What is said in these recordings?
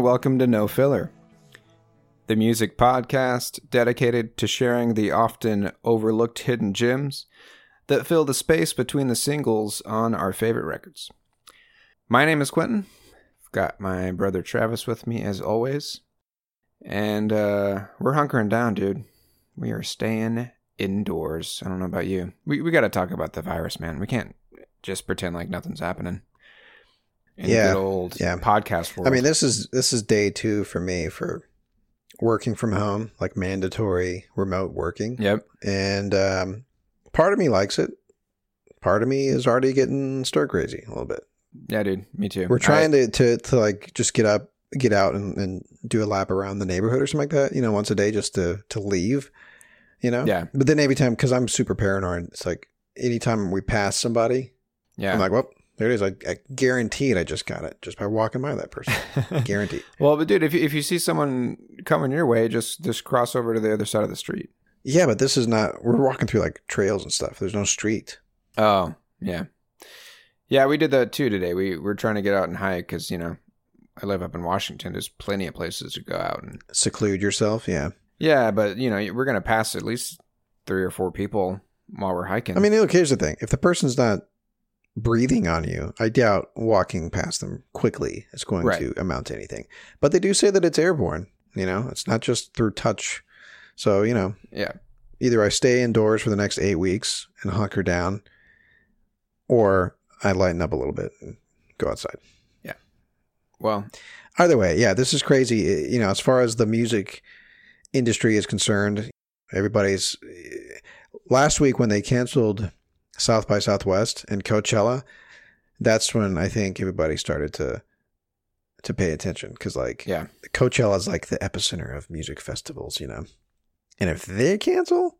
And welcome to No Filler, the music podcast dedicated to sharing the often overlooked hidden gems that fill the space between the singles on our favorite records. My name is Quentin. I've got my brother Travis with me as always. And uh, we're hunkering down, dude. We are staying indoors. I don't know about you. We, we got to talk about the virus, man. We can't just pretend like nothing's happening in Yeah, old yeah. podcast world. I mean, this is this is day two for me for working from home, like mandatory remote working. Yep. And um, part of me likes it. Part of me is already getting stir crazy a little bit. Yeah, dude. Me too. We're trying to, to to like just get up, get out, and, and do a lap around the neighborhood or something like that. You know, once a day, just to to leave. You know. Yeah. But then every time, because I'm super paranoid, it's like anytime we pass somebody, Yeah. I'm like, well, there it is. I, I guaranteed I just got it just by walking by that person. guaranteed. well, but dude, if you, if you see someone coming your way, just just cross over to the other side of the street. Yeah, but this is not. We're walking through like trails and stuff. There's no street. Oh, yeah. Yeah, we did that too today. We we're trying to get out and hike because you know I live up in Washington. There's plenty of places to go out and Seclude yourself. Yeah. yeah, but you know we're gonna pass at least three or four people while we're hiking. I mean, look. Here's the thing: if the person's not breathing on you, I doubt walking past them quickly is going Right. to amount to anything. But they do say that it's airborne. You know, it's not just through touch. So you know, yeah, either I stay indoors for the next eight weeks and hunker down, or I lighten up a little bit and go outside. Yeah. Well, Either way, yeah, this is crazy. You know, as far as the music industry is concerned, everybody's. eh, Last week when they canceled South by Southwest and Coachella, that's when I think everybody started to to pay attention because, like, yeah, Coachella is like the epicenter of music festivals, you know. And if they cancel,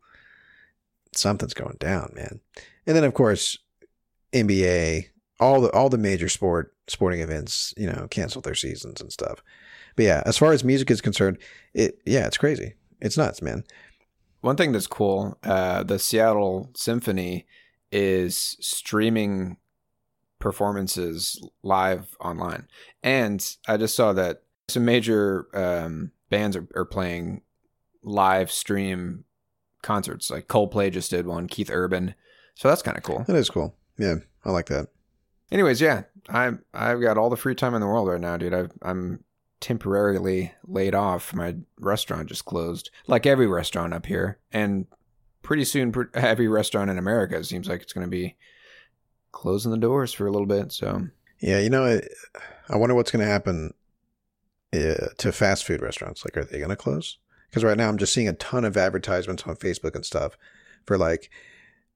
something's going down, man. And then of course, NBA, all the all the major sport sporting events, you know, canceled their seasons and stuff. But yeah, as far as music is concerned, it yeah, it's crazy. It's nuts, man. One thing that's cool, uh, the Seattle Symphony is streaming performances live online, and I just saw that some major um, bands are, are playing live stream concerts. Like Coldplay just did one, Keith Urban, so that's kind of cool. That is cool. Yeah, I like that. Anyways, yeah, I I've got all the free time in the world right now, dude. I, I'm temporarily laid off. My restaurant just closed, like every restaurant up here, and pretty soon, every restaurant in America it seems like it's going to be closing the doors for a little bit. So Yeah, you know, I, I wonder what's going to happen uh, to fast food restaurants. Like, are they going to close? Because right now I'm just seeing a ton of advertisements on Facebook and stuff for like,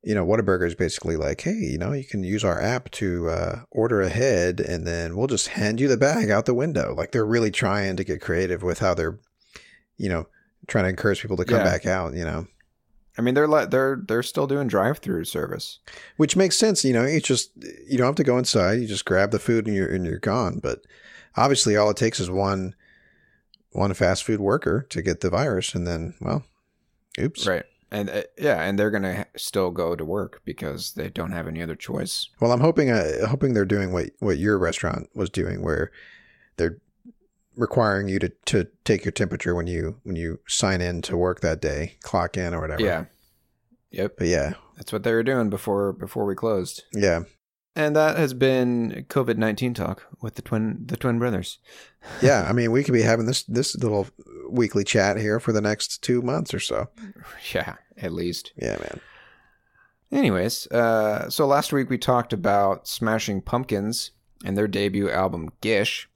you know, Whataburger is basically like, hey, you know, you can use our app to uh, order ahead, and then we'll just hand you the bag out the window. Like they're really trying to get creative with how they're, you know, trying to encourage people to come Yeah. back out. You know, I mean, they're li- they're they're still doing drive-through service. which makes sense. You know, you just you don't have to go inside. You just grab the food and you're and you're gone. But obviously, all it takes is one one fast food worker to get the virus, and then well, oops. Right. And uh, yeah, and they're gonna still go to work because they don't have any other choice. Well, I'm hoping uh, hoping they're doing what what your restaurant was doing, where they're requiring you to, to take your temperature when you when you sign in to work that day, clock in or whatever. Yeah. Yep. But yeah, That's what they were doing before before we closed. yeah, And that has been COVID nineteen talk with the twin the twin brothers. yeah. I mean, we could be having this this little weekly chat here for the next two months or so. Yeah, at least. Yeah, man. Anyways, uh, so last week we talked about Smashing Pumpkins and their debut album Gish.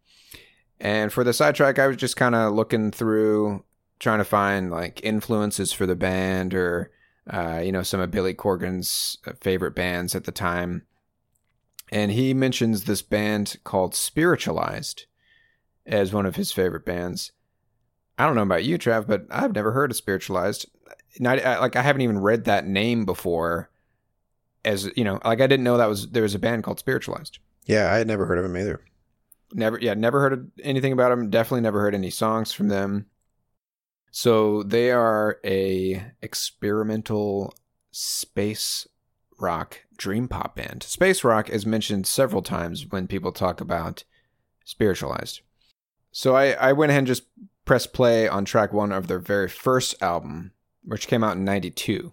And for the sidetrack, I was just kind of looking through, trying to find like influences for the band or, uh, you know, some of Billy Corgan's uh, favorite bands at the time. And he mentions this band called Spiritualized as one of his favorite bands. I don't know about you, Trav, but I've never heard of Spiritualized. I, like I haven't even read that name before. As you know, like I didn't know that was there was a band called Spiritualized. Yeah, I had never heard of him either. Never, yeah, never heard anything about them. Definitely never heard any songs from them. So they are a experimental space rock dream pop band. Space rock is mentioned several times when people talk about spiritualized. So I, I went ahead and just pressed play on track one of their very first album, which came out in '92.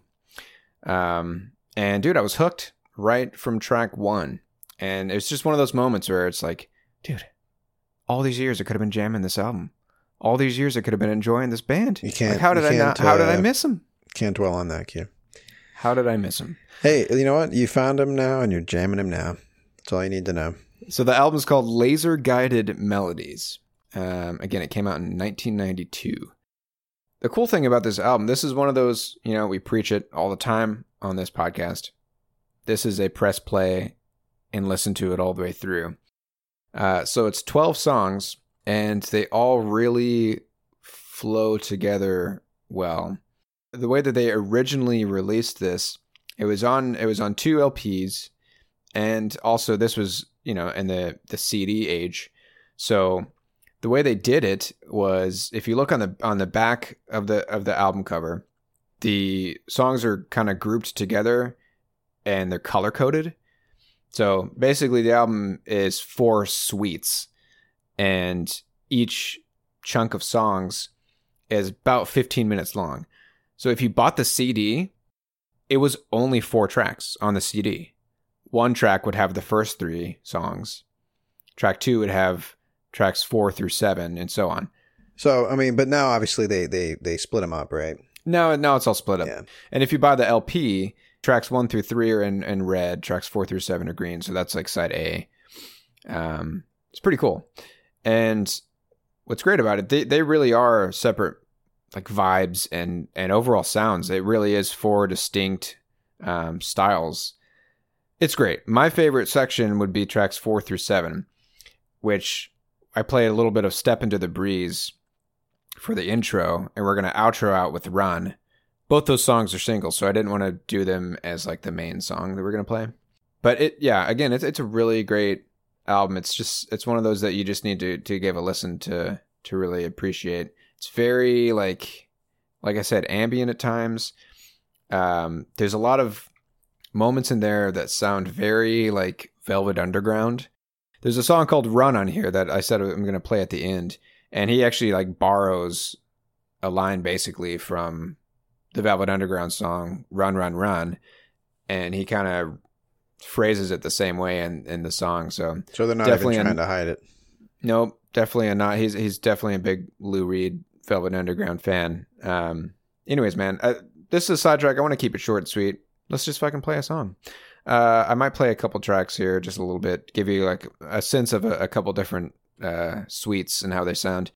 Um, and dude, I was hooked right from track one. And it's just one of those moments where it's like, dude, all these years I could have been jamming this album. All these years I could have been enjoying this band. You can't- Like, how did I not? can't, How did I uh, miss him? Can't dwell on that, Q. How did I miss him? Hey, you know what? You found him now, and you're jamming him now. That's all you need to know. So the album's called Laser Guided Melodies. Um, again, it came out in 1992. The cool thing about this album, this is one of those, you know, we preach it all the time on this podcast. This is a press play and listen to it all the way through. Uh, so it's 12 songs, and they all really flow together well. The way that they originally released this, it was on it was on two LPs, and also this was you know in the the CD age. So the way they did it was if you look on the on the back of the of the album cover, the songs are kind of grouped together and they're color coded. So basically the album is four suites and each chunk of songs is about 15 minutes long. So if you bought the CD, it was only four tracks on the CD. One track would have the first three songs. Track two would have tracks four through seven, and so on. So, I mean, but now obviously they they they split them up, right? Now, now it's all split up. Yeah. And if you buy the LP, tracks one through three are in, in red, tracks four through seven are green. So that's like side A. Um, it's pretty cool. And what's great about it, they, they really are separate like vibes and, and overall sounds. It really is four distinct um, styles. It's great. My favorite section would be tracks four through seven, which I play a little bit of Step Into the Breeze for the intro, and we're going to outro out with Run. Both those songs are singles, so I didn't want to do them as like the main song that we're to play. But it, yeah, again, it's it's a really great album. It's just it's one of those that you just need to to give a listen to to really appreciate. It's very like like I said, ambient at times. Um, there's a lot of moments in there that sound very like Velvet Underground. There's a song called Run on here that I said I'm going to play at the end, and he actually like borrows a line basically from the Velvet Underground song Run Run Run, and he kind of phrases it the same way in in the song. So So they're not Definitely even an- trying to hide it. Nope, definitely a not. He's he's definitely a big Lou Reed Velvet Underground fan. Um, anyways, man, uh, this is a sidetrack. I want to keep it short and sweet. Let's just fucking play a song. Uh, I might play a couple tracks here, just a little bit, give you like a sense of a, a couple different uh, suites and how they sound.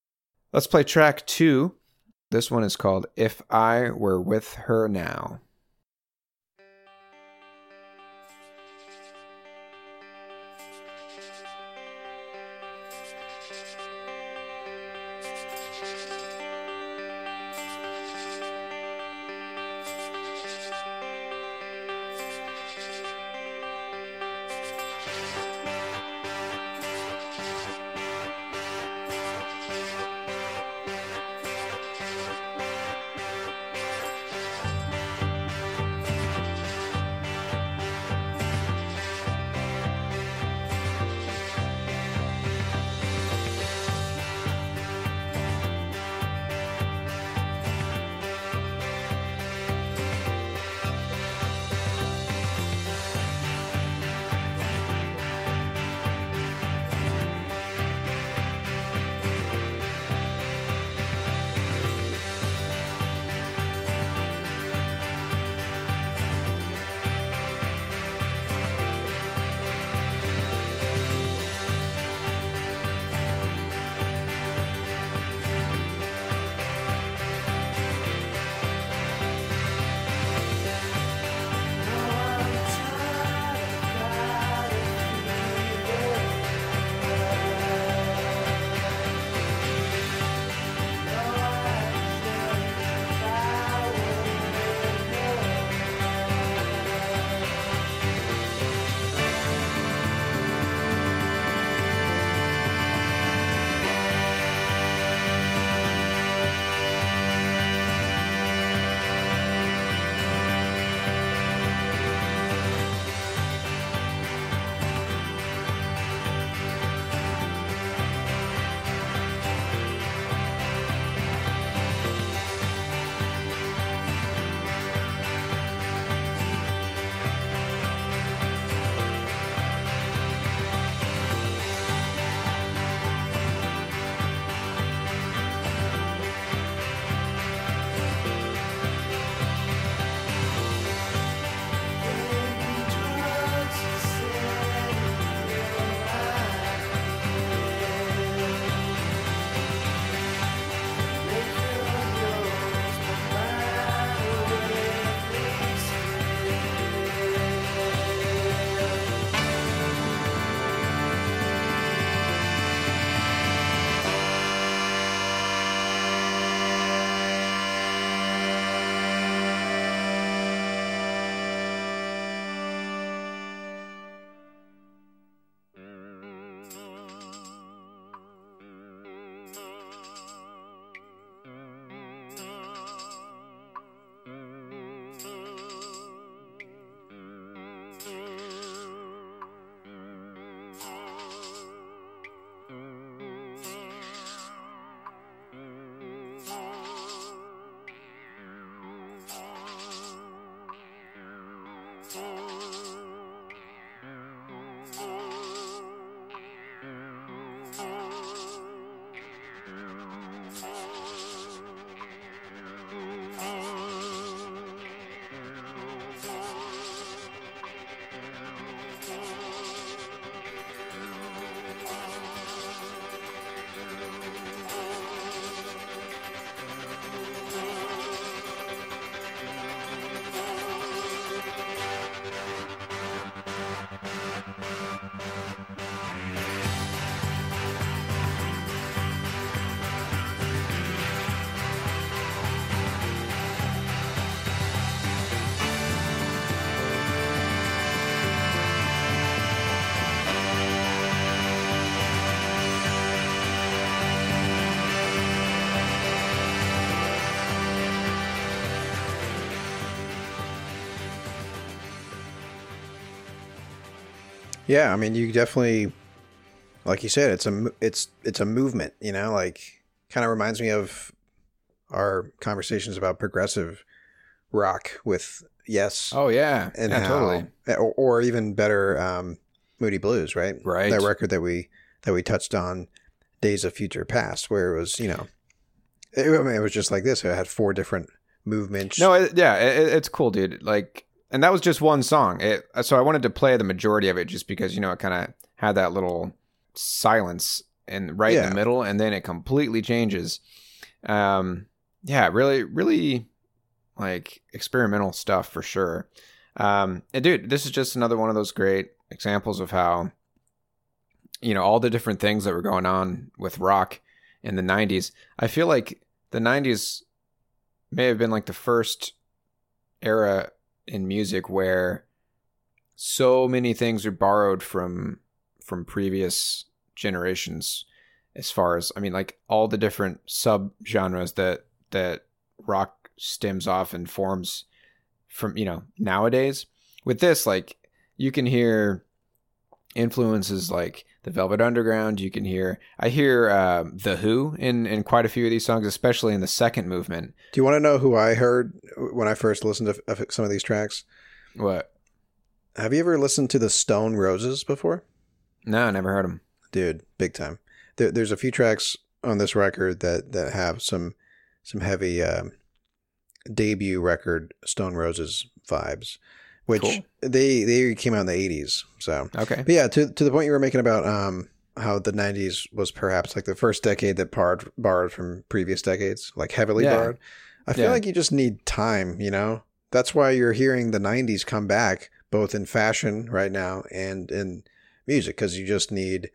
Let's play track two. This one is called "If I Were With Her Now." Yeah, I mean, you definitely, like you said, it's a it's it's a movement. You know, like kind of reminds me of our conversations about progressive rock with Yes, Oh yeah, and yeah, how, totally. or, or even better, um, Moody Blues, right? Right. That record that we that we touched on, Days of Future Past, where it was, you know, it, I mean, it was just like this. It had four different movements. No, it, yeah, it, it's cool, dude. Like and that was just one song. It, so I wanted to play the majority of it just because you know it kind of had that little silence and right in the middle, and then it completely changes. Um, yeah, really, really like experimental stuff for sure. Um, and dude, this is just another one of those great examples of how you know all the different things that were going on with rock in the 90s. I feel like the 90s may have been like the first era in music where so many things are borrowed from from previous generations as far as I mean like all the different sub genres that that rock stems off and forms from you know nowadays. With this like you can hear influences like the Velvet Underground. You can hear I hear uh, the Who in in quite a few of these songs, especially in the second movement. Do you want to know who I heard when I first listened to f- some of these tracks? What? Have you ever listened to the Stone Roses before? No, I never heard them. Dude, big time. There, there's a few tracks on this record that that have some some heavy um, debut record Stone Roses vibes, which Cool. they they came out in the 80s. So Okay. But yeah, to to the point you were making about um how the '90s was perhaps like the first decade that borrowed borrowed from previous decades, like heavily Yeah. borrowed. I feel Yeah. like you just need time, you know. That's why you're hearing the '90s come back, both in fashion right now and in music, because you just need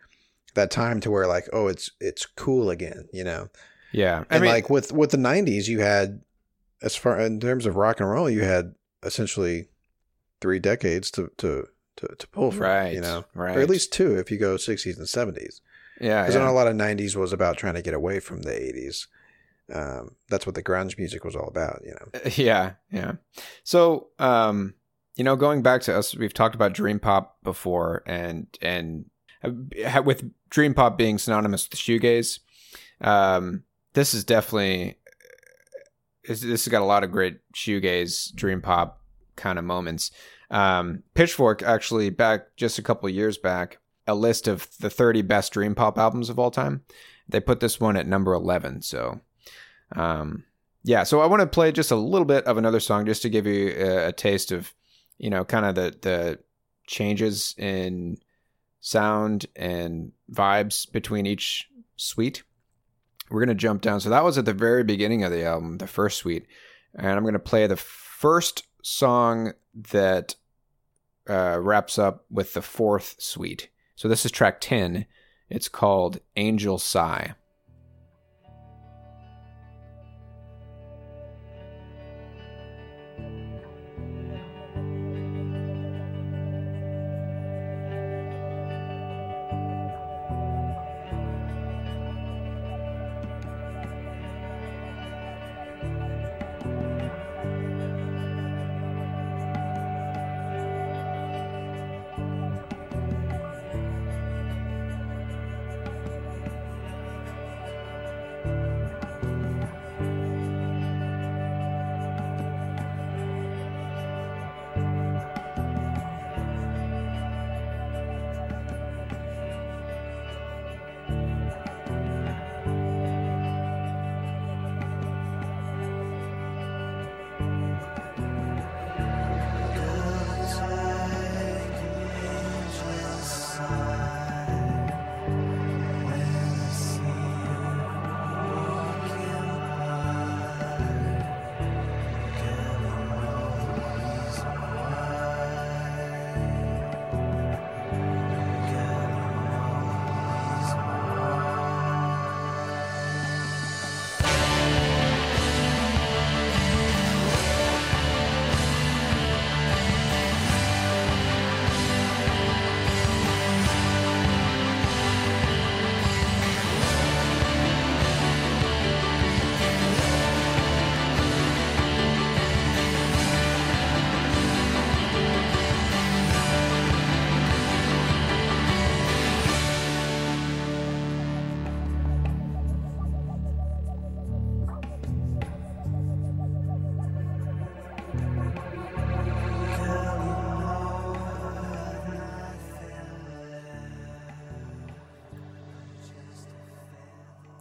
that time to where like, oh, it's it's cool again, you know. Yeah. I And mean, like with with the '90s, you had as far in terms of rock and roll, you had essentially three decades to to to, to pull from, right. you know right. or at least two if you go 60s and 70s yeah. because yeah. a lot of 90s was about trying to get away from the 80s um, that's what the grunge music was all about you know yeah yeah so um you know going back to us we've talked about dream pop before and and uh, with dream pop being synonymous with shoegaze um this is definitely this this has got a lot of great shoegaze dream pop kind of moments um pitchfork actually back just a couple years back a list of the 30 best dream pop albums of all time. They put this one at number 11 so um yeah so i want to play just a little bit of another song just to give you a, a taste of you know kind of the the changes in sound and vibes between each suite. We're to jump down. So that was at the very beginning of the album the first suite and i'm to play the first song that uh, wraps up with the fourth suite. So this is track 10 it's called angel sigh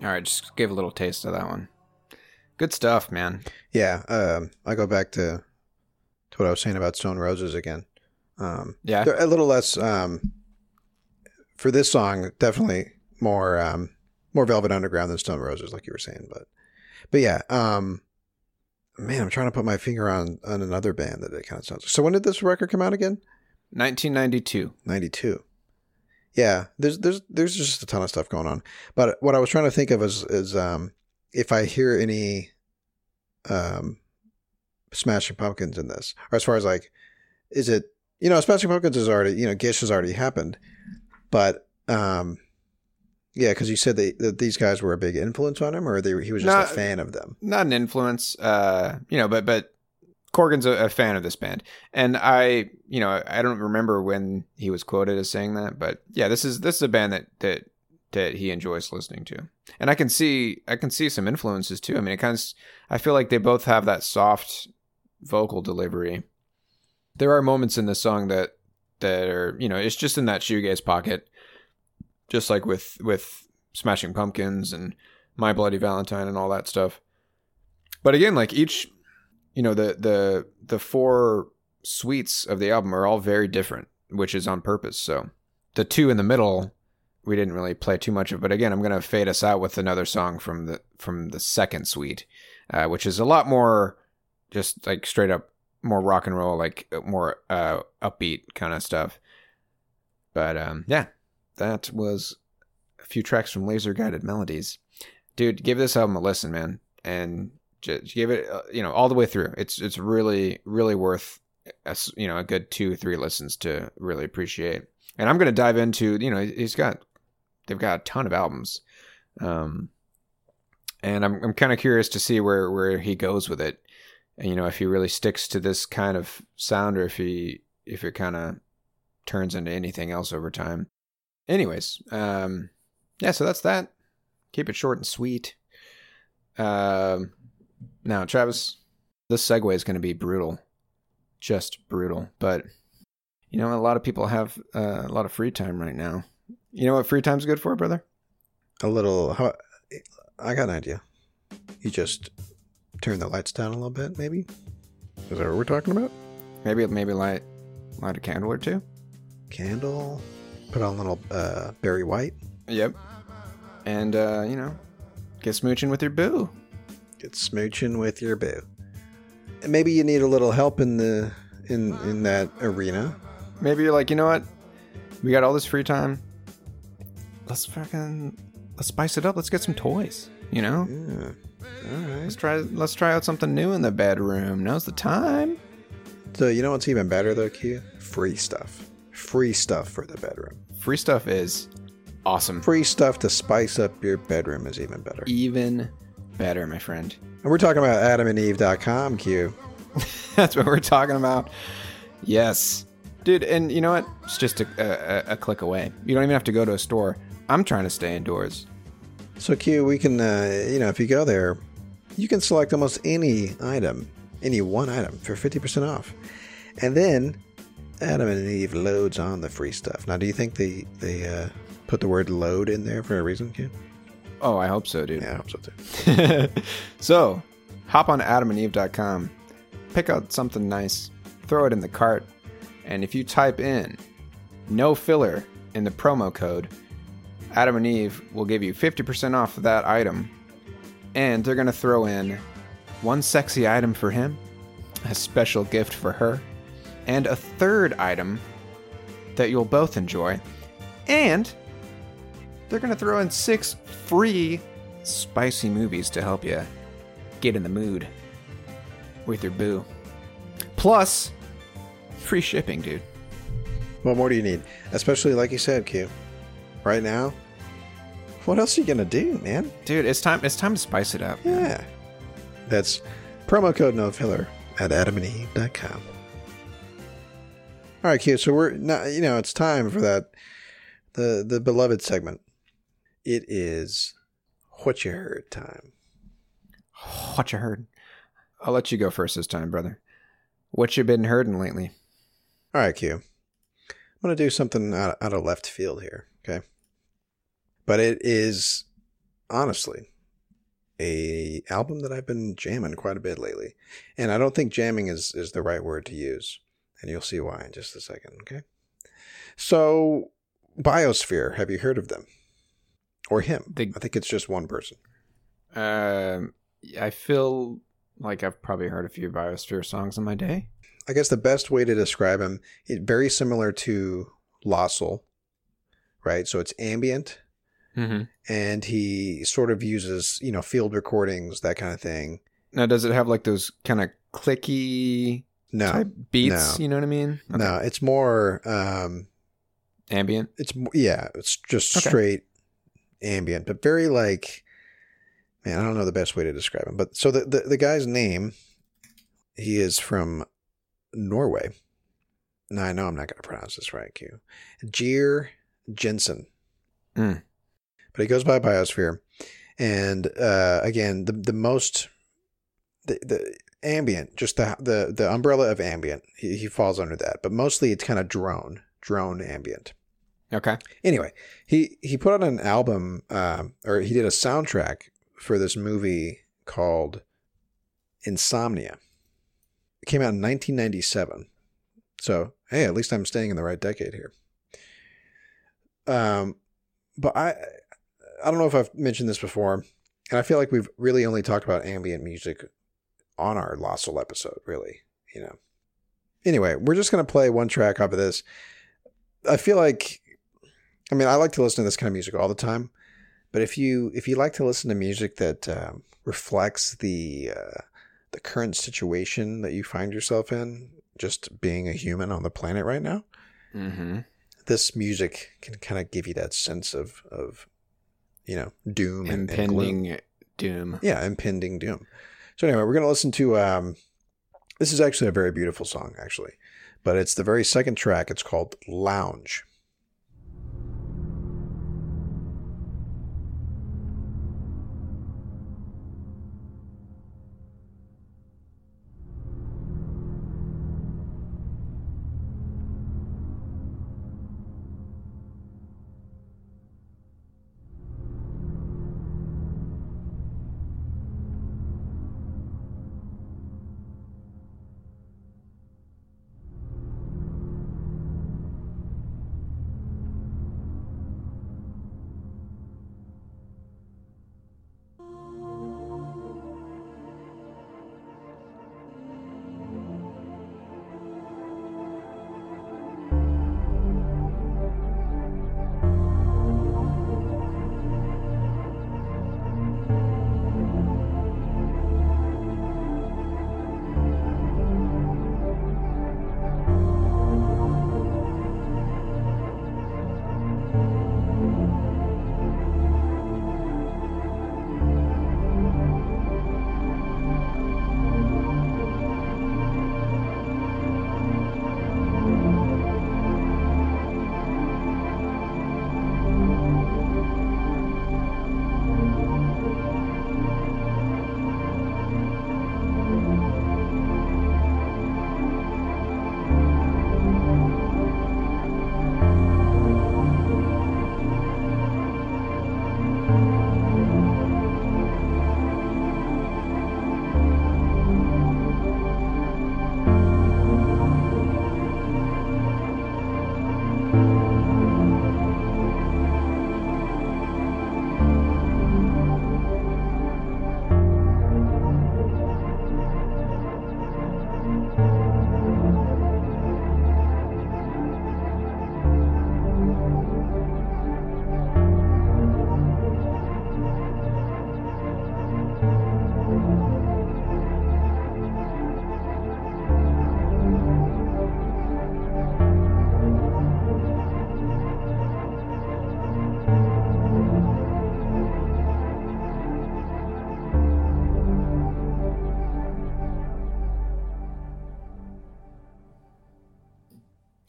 All right, just give a little taste of that one. Good stuff, man. yeah um, i go back to to what I was saying about Stone Roses again. Um, Yeah. they're a little less um, for this song. Definitely more um, more Velvet Underground than Stone Roses, like you were saying. But but yeah, um, man, I'm trying to put my finger on on another band that it kind of sounds. Like so when did this record come out again? 1992. 92. Yeah, there's there's there's just a ton of stuff going on. But what I was trying to think of is is um if I hear any um Smashing Pumpkins in this, or as far as like, is it you know Smashing Pumpkins has already you know Gish has already happened, but um yeah, because you said they, that these guys were a big influence on him, or they he was just No, a fan of them. Not an influence, uh, you know, but but Corgan's a, a fan of this band, and I, you know, I don't remember when he was quoted as saying that, but yeah, this is this is a band that that that he enjoys listening to, and I can see I can see some influences too. I mean, it kind of I feel like they both have that soft vocal delivery. There are moments in the song that that are you know it's just in that shoegaze pocket, just like with with Smashing Pumpkins and My Bloody Valentine and all that stuff. But again, like each, you know, the the the four suites of the album are all very different, which is on purpose. So the two in the middle, we didn't really play too much of. But again, I'm gonna fade us out with another song from the from the second suite, uh, which is a lot more just like straight up more rock and roll, like more uh, upbeat kind of stuff. But um, yeah, that was a few tracks from Laser Guided Melodies. Dude, give this album a listen, man, and just give it, uh, you know, all the way through. It's it's really really worth, a, you know, a good two three listens to really appreciate. And I'm gonna dive into, you know, he's got, they've got a ton of albums, um, and I'm I'm kind of curious to see where where he goes with it, and you know, if he really sticks to this kind of sound or if he if it kind of turns into anything else over time. Anyways, um, yeah, so that's that. Keep it short and sweet. Um, now, Travis, this segue is going to be brutal, just brutal. But you know, a lot of people have uh, a lot of free time right now. You know what free time's good for, brother? A little. How, I got an idea. You just turn the lights down a little bit, maybe. Is that what we're talking about? Maybe maybe light light a candle or two. Candle. Put on a little uh, Barry White. Yep. And uh, you know, get smooching with your boo. Get smooching with your boo. And maybe you need a little help in the in in that arena. Maybe you're like, you know what? We got all this free time. Let's fucking let's spice it up. Let's get some toys. You know, Yeah. All right. let's try let's try out something new in the bedroom. Now's the time. So you know what's even better though, Q? Free stuff. Free stuff for the bedroom. Free stuff is awesome. Free stuff to spice up your bedroom is even better. Even better, my friend. And we're talking about adamandeve.com, Q. That's what we're talking about. Yes, dude. And you know what? It's just a, a, a click away. You don't even have to go to a store. I'm trying to stay indoors. So Q, we can, uh, you know, if you go there, you can select almost any item, any one item for 50% off. And then Adam and Eve loads on the free stuff. Now, do you think they, they uh, put the word load in there for a reason, Q? Oh, I hope so, dude. Yeah, I hope so too. so, hop on adamandeve.com, pick out something nice, throw it in the cart, and if you type in no filler in the promo code, Adam and Eve will give you 50% off of that item. And they're going to throw in one sexy item for him, a special gift for her, and a third item that you'll both enjoy. And they're going to throw in six free spicy movies to help you get in the mood with your boo. Plus, free shipping, dude. What more do you need? Especially, like you said, Q, right now, what else are you going to do, man? Dude, it's time it's time to spice it up. Yeah. That's promo code no filler at adamandeve.com. All right, Q. So we're now, you know, it's time for that, the, the beloved segment. It is what you heard time. What you heard? I'll let you go first this time, brother. What you been herding lately? All right, Q. I'm going to do something out, out of left field here, okay? But it is, honestly, a album that I've been jamming quite a bit lately. And I don't think jamming is, is the right word to use. And you'll see why in just a second, okay? So, Biosphere, have you heard of them? Or him? The- I think it's just one person. Um, I feel like I've probably heard a few Biosphere songs in my day. I guess the best way to describe him, it, very similar to Loscil, right? So it's ambient, Mm-hmm. and he sort of uses, you know, field recordings, that kind of thing. Now, does it have like those kind of clicky No, type beats? no. You know what I mean? Okay. no, it's more, um, Ambient. it's yeah, it's just Okay. straight ambient, but very like, man, I don't know the best way to describe him. But so the the, the guy's name, he is from Norway. Now I know I'm not going to pronounce this right, Q. Geir Jensen. Mm. But he goes by Biosphere, and uh, again, the the most the the ambient, just the the the umbrella of ambient, he, he falls under that. But mostly, it's kind of drone drone ambient. Okay. Anyway, he he put out an album, um, or he did a soundtrack for this movie called Insomnia. It came out in 1997. So hey, at least I'm staying in the right decade here. Um, but I I don't know if I've mentioned this before, and I feel like we've really only talked about ambient music on our Loscil episode, really. You know. Anyway, we're just gonna play one track off of this. I feel like I mean, I like to listen to this kind of music all the time, but if you if you like to listen to music that um, reflects the uh, the current situation that you find yourself in, just being a human on the planet right now, Mm-hmm. this music can kind of give you that sense of of you know doom and, and doom. Yeah, impending doom. So anyway, we're gonna listen to. Um, this is actually a very beautiful song, actually, but it's the very second track. It's called Lounge.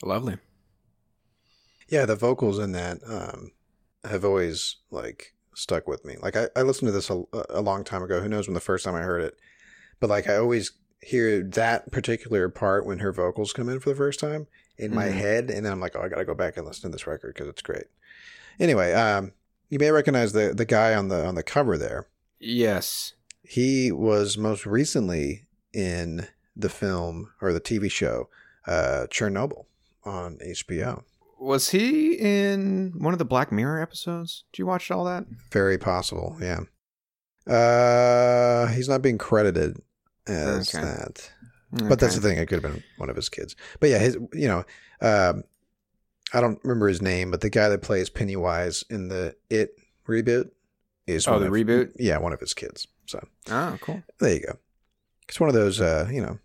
Lovely. Yeah, the vocals in that um, have always like stuck with me. Like I, I listened to this a, a long time ago. Who knows when the first time I heard it? But like I always hear that particular part when her vocals come in for the first time in my Mhm. head, and then I'm like, oh, I gotta go back and listen to this record because it's great. Anyway, um, you may recognize the the guy on the on the cover there. Yes. He was most recently in the film or the TV show uh, Chernobyl on HBO. Was he in one of the Black Mirror episodes? Did you watch all that? Very possible, yeah. Uh, he's not being credited as Okay. that, but that's the thing. It could have been one of his kids. But yeah, his you know, um, I don't remember his name, but the guy that plays Pennywise in the It reboot is Oh, one the of- reboot? Yeah, one of his kids. So Oh, cool. there you go. It's one of those, uh, you know,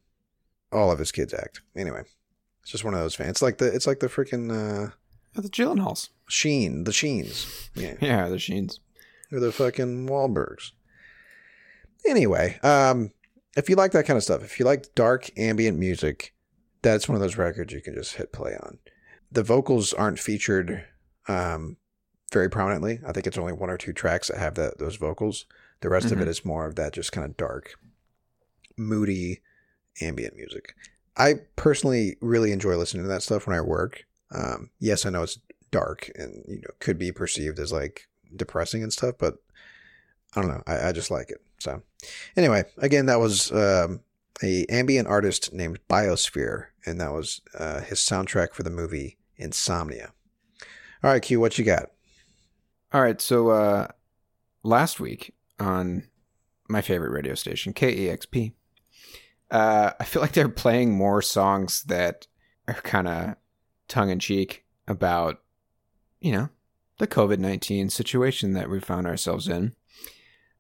all of his kids act. Anyway, it's just one of those fans. It's like the it's like the freaking uh, the Gyllenhaals. Sheen, the Sheens. Yeah. Yeah, the Sheens. or the fucking Wahlbergs. Anyway, um, if you like that kind of stuff, if you like dark ambient music, that's one of those records you can just hit play on. The vocals aren't featured um, very prominently. I think it's only one or two tracks that have that those vocals. The rest of it Mhm. is more of that just kind of dark, moody ambient music. I personally really enjoy listening to that stuff when I work. Um, yes, I know it's dark and you know could be perceived as like depressing and stuff, but I don't know. I, I just like it. So anyway, again, that was um, a ambient artist named Biosphere, and that was uh, his soundtrack for the movie Insomnia. All right, Q, what you got? All right, so uh last week on my favorite radio station, KEXP, uh I feel like they're playing more songs that are kind of tongue in cheek about you know, the COVID-19 situation that we found ourselves in.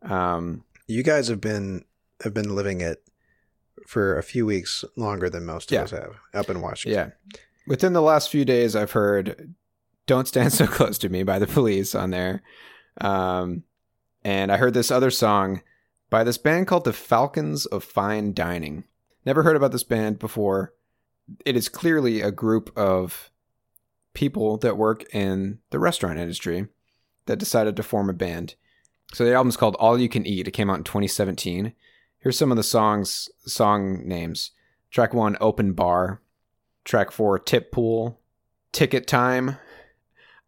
Um You guys have been have been living it for a few weeks longer than most of Yeah. us have up in Washington. yeah. Within the last few days I've heard Don't Stand So Close to Me by the police on there. Um and I heard this other song by this band called the Falcons of Fine Dining. Never heard about this band before. It is clearly a group of people that work in the restaurant industry that decided to form a band. So the album's called All You Can Eat. It came out in 2017. Here's some of the songs song names. Track 1 Open Bar. Track 4 Tip Pool. Ticket Time.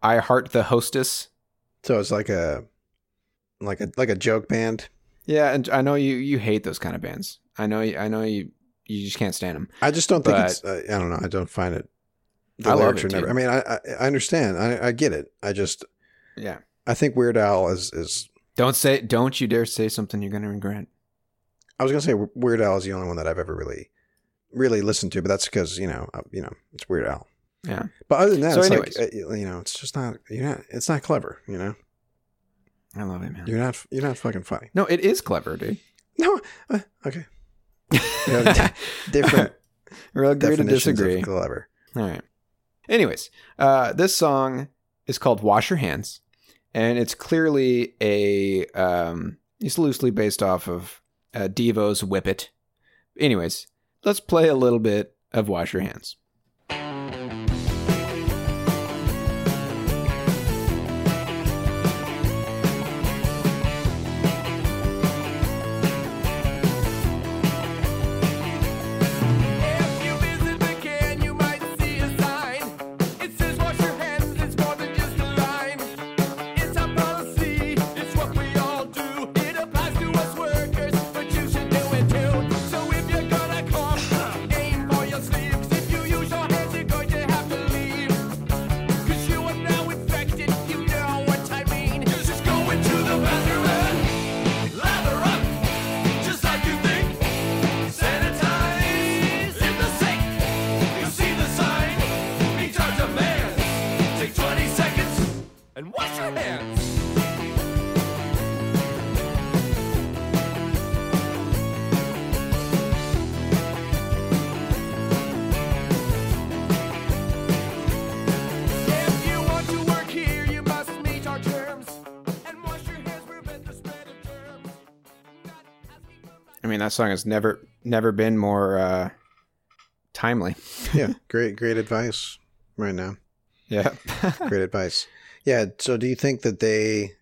I Heart the Hostess. So it's like a like a like a joke band. Yeah, and I know you you hate those kind of bands. I know you, I know you you just can't stand them. I just don't think it's. Uh, I don't know. I don't find it. The I love it, never. I mean, I I, I understand. I, I get it. I just Yeah. I think Weird Al is is. Don't say don't you dare say something you're going to regret. I was gonna say Weird Al is the only one that I've ever really really listened to, but that's because you know uh, you know it's Weird Al. Yeah. But other than that, So it's anyways. like uh, you know, it's just not you know, it's not clever. You know, I love it, man. you're not you're not fucking funny. No, it is clever, dude. No, uh, okay. You have di- different We'll agree to disagree. clever. All right. Anyways, uh, this song is called "Wash Your Hands," and it's clearly a um, it's loosely based off of uh, Devo's "Whip It." Anyways, let's play a little bit of "Wash Your Hands." That song has never never been more uh, timely. Yeah, great great advice right now. Yeah. Great advice. Yeah. So, do you think that they,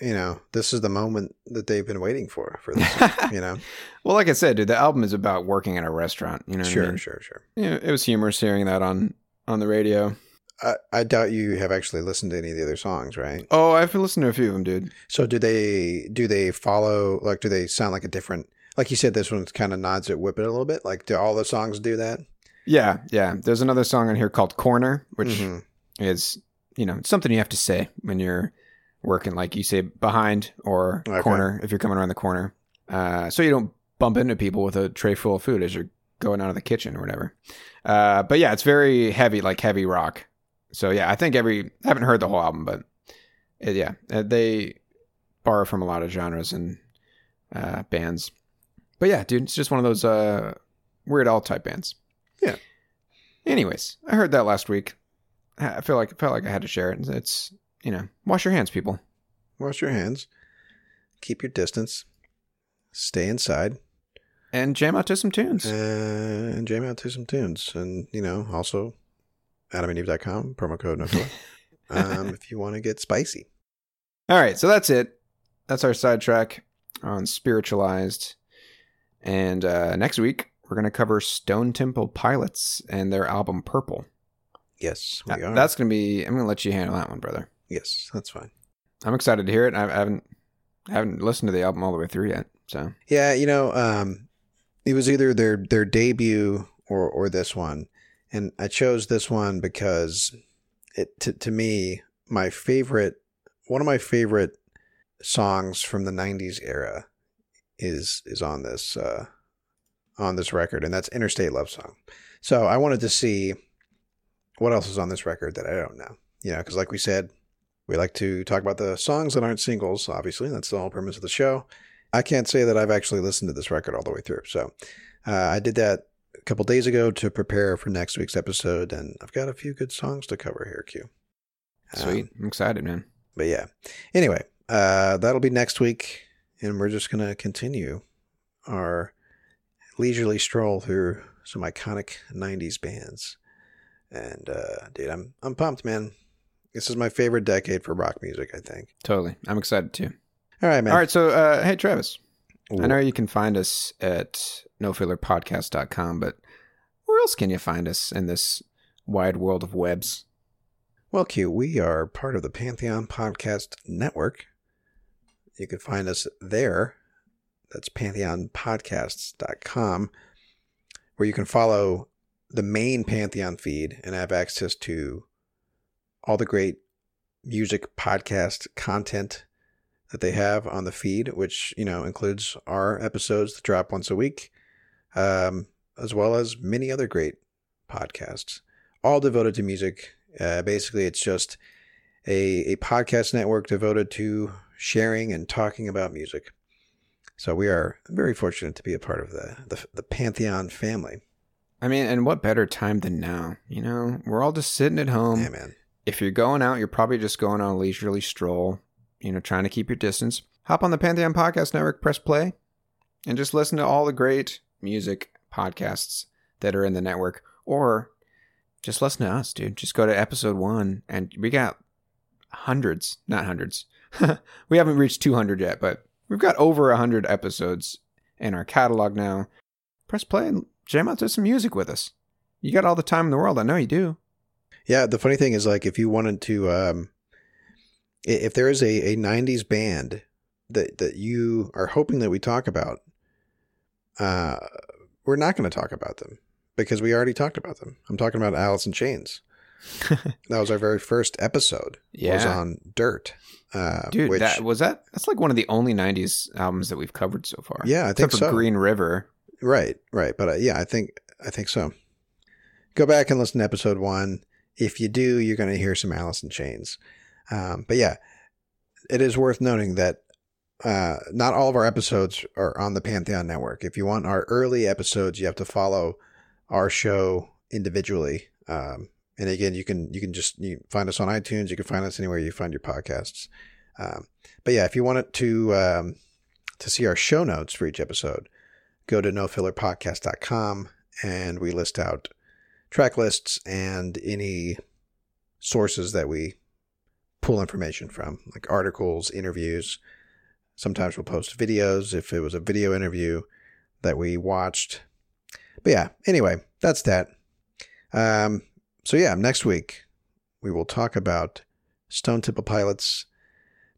you know, this is the moment that they've been waiting for for this? you know, well, like I said, dude, the album is about working at a restaurant. You know, what I sure, mean? sure, sure. Yeah, it was humorous hearing that on on the radio. I, I doubt you have actually listened to any of the other songs, right? Oh, I've listened to a few of them, dude. So do they do they follow like do they sound like a different like you said this one kind of nods at whip it a little bit like do all the songs do that? Yeah, yeah. There's another song on here called Corner, which Mhm. is, you know, something you have to say when you're working, like you say behind or Okay. corner if you're coming around the corner. Uh, so you don't bump into people with a tray full of food as you're going out of the kitchen or whatever. Uh, but yeah, it's very heavy, like heavy rock. So yeah, I think every, I haven't heard the whole album, but uh, yeah, uh, they borrow from a lot of genres and uh, bands. But yeah, dude, it's just one of those uh, Weird Al type bands. Yeah. Anyways, I heard that last week. I feel like I felt like I had to share it. It's you know, wash your hands, people. Wash your hands. Keep your distance. Stay inside. and jam out to some tunes. Uh, and jam out to some tunes. And, you know, also adamandeve.com, promo code no um, if you want to get spicy. All right, so that's it. That's our sidetrack on spiritualized. And uh, next week we're gonna cover Stone Temple Pilots and their album Purple. Yes, we That- are. that's gonna be. I'm gonna let you handle that one, brother. yes, that's fine. I'm excited to hear it. I, I haven't I haven't listened to the album all the way through yet. So Yeah, you know, um, it was either their their debut or or this one, and I chose this one because it to to me my favorite one of my favorite songs from the '90s era is is on this uh, on this record, and that's Interstate Love Song. So I wanted to see what else is on this record that I don't know. You know, because like we said, we like to talk about the songs that aren't singles. Obviously, that's the whole premise of the show. I can't say that I've actually listened to this record all the way through. So uh, I did that a couple days ago to prepare for next week's episode, and I've got a few good songs to cover here, Q. Um, sweet. I'm excited, man. but yeah. Anyway, uh, that'll be next week, and we're just gonna continue our leisurely stroll through some iconic '90s bands. And uh, dude, I'm I'm pumped, man. This is my favorite decade for rock music. I think. Totally. I'm excited too. All right, man. All right, so uh, hey Travis. I know you can find us at nofillerpodcast.com, but where else can you find us in this wide world of webs? Well, Q, we are part of the Pantheon Podcast Network. You can find us there. That's pantheonpodcasts.com, where you can follow the main Pantheon feed and have access to all the great music podcast content that they have on the feed, which, you know, includes our episodes that drop once a week, um, as well as many other great podcasts, all devoted to music uh, basically, it's just a, a podcast network devoted to sharing and talking about music. So we are very fortunate to be a part of the, the, the Pantheon family. I mean, and what better time than now? You know, we're all just sitting at home. yeah, man. If you're going out, you're probably just going on a leisurely stroll, you know, trying to keep your distance. Hop on the Pantheon Podcast Network, press play, and just listen to all the great music podcasts that are in the network. Or just listen to us, dude. Just go to episode one, and we got hundreds, not hundreds. we haven't reached 200 yet, but we've got over 100 episodes in our catalog now. Press play and jam out to some music with us. You got all the time in the world. I know you do. Yeah, the funny thing is, like, if you wanted to, um, if there is a, a 90s band that, that you are hoping that we talk about, uh, we're not going to talk about them because we already talked about them. I'm talking about Alice in Chains. that was our very first episode. Yeah, was on Dirt. Uh, Dude, which, that was that. That's like one of the only '90s albums that we've covered so far. Yeah, I think so. Green River. Right, right. But uh, yeah, I think I think so. Go back and listen to episode one. If you do, you're going to hear some Alice in Chains. Um, but yeah, it is worth noting that uh, not all of our episodes are on the Pantheon Network. If you want our early episodes, you have to follow our show individually. Um, and again, you can you can just you find us on iTunes. You can find us anywhere you find your podcasts. Um, but yeah, if you wanted to um, to see our show notes for each episode, go to nofillerpodcast.com and we list out track lists and any sources that we pull information from, like articles, interviews. Sometimes we'll post videos if it was a video interview that we watched. But yeah, anyway, that's that. Um, so yeah, next week we will talk about Stone Temple Pilots'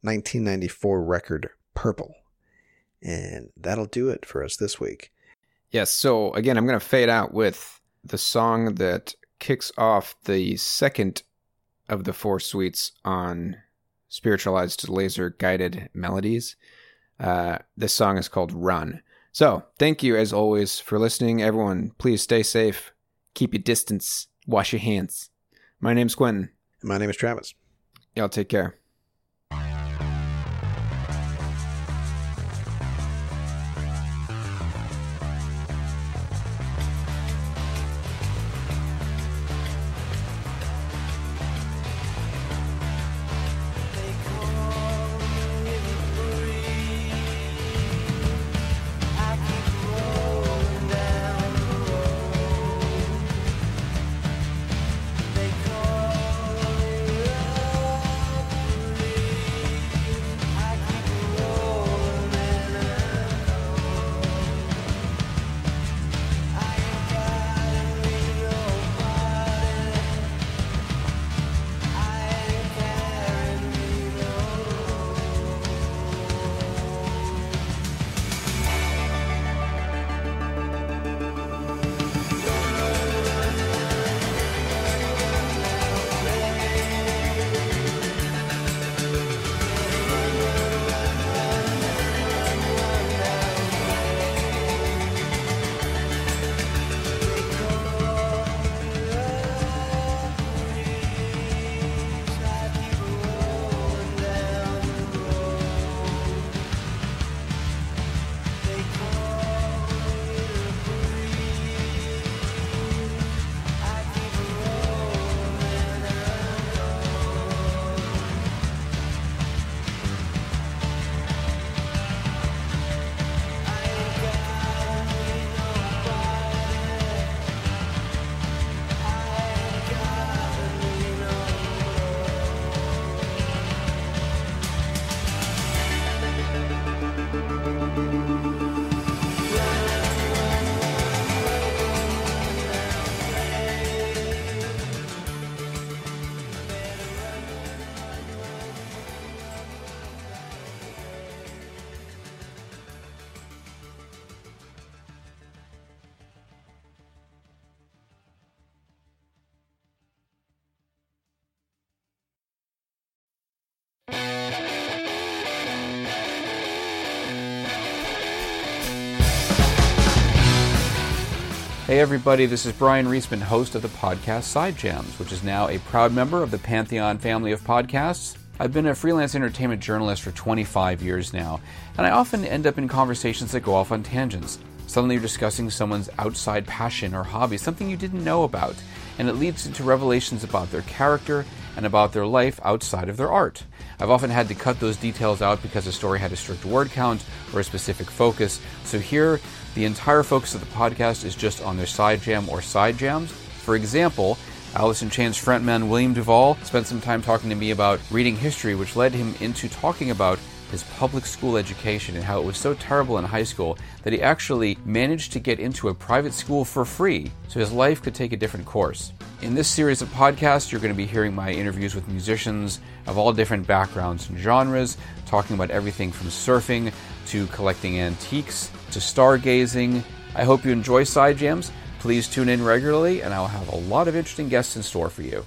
1994 record Purple. And that'll do it for us this week. Yes, so again, I'm going to fade out with the song that kicks off the second of the four suites on spiritualized Lazer Guided Melodies. Uh, this song is called Run. So, thank you as always for listening. Everyone, please stay safe, keep your distance, wash your hands. My name's Quentin. And my name is Travis. Y'all take care. Hey everybody, this is Bryan Reesman, host of the podcast Side Jams, which is now a proud member of the Pantheon family of podcasts. I've been a freelance entertainment journalist for 25 years now, and I often end up in conversations that go off on tangents. Suddenly you're discussing someone's outside passion or hobby, something you didn't know about, and it leads into revelations about their character and about their life outside of their art. I've often had to cut those details out because a story had a strict word count or a specific focus, so here the entire focus of the podcast is just on their side jam or side jams. For example, in Chains frontman William DuVall spent some time talking to me about reading history, which led him into talking about his public school education and how it was so terrible in high school that he actually managed to get into a private school for free so his life could take a different course. In this series of podcasts, you're going to be hearing my interviews with musicians of all different backgrounds and genres, talking about everything from surfing to collecting antiques to stargazing. I hope you enjoy Side Jams. Please tune in regularly, and I'll have a lot of interesting guests in store for you.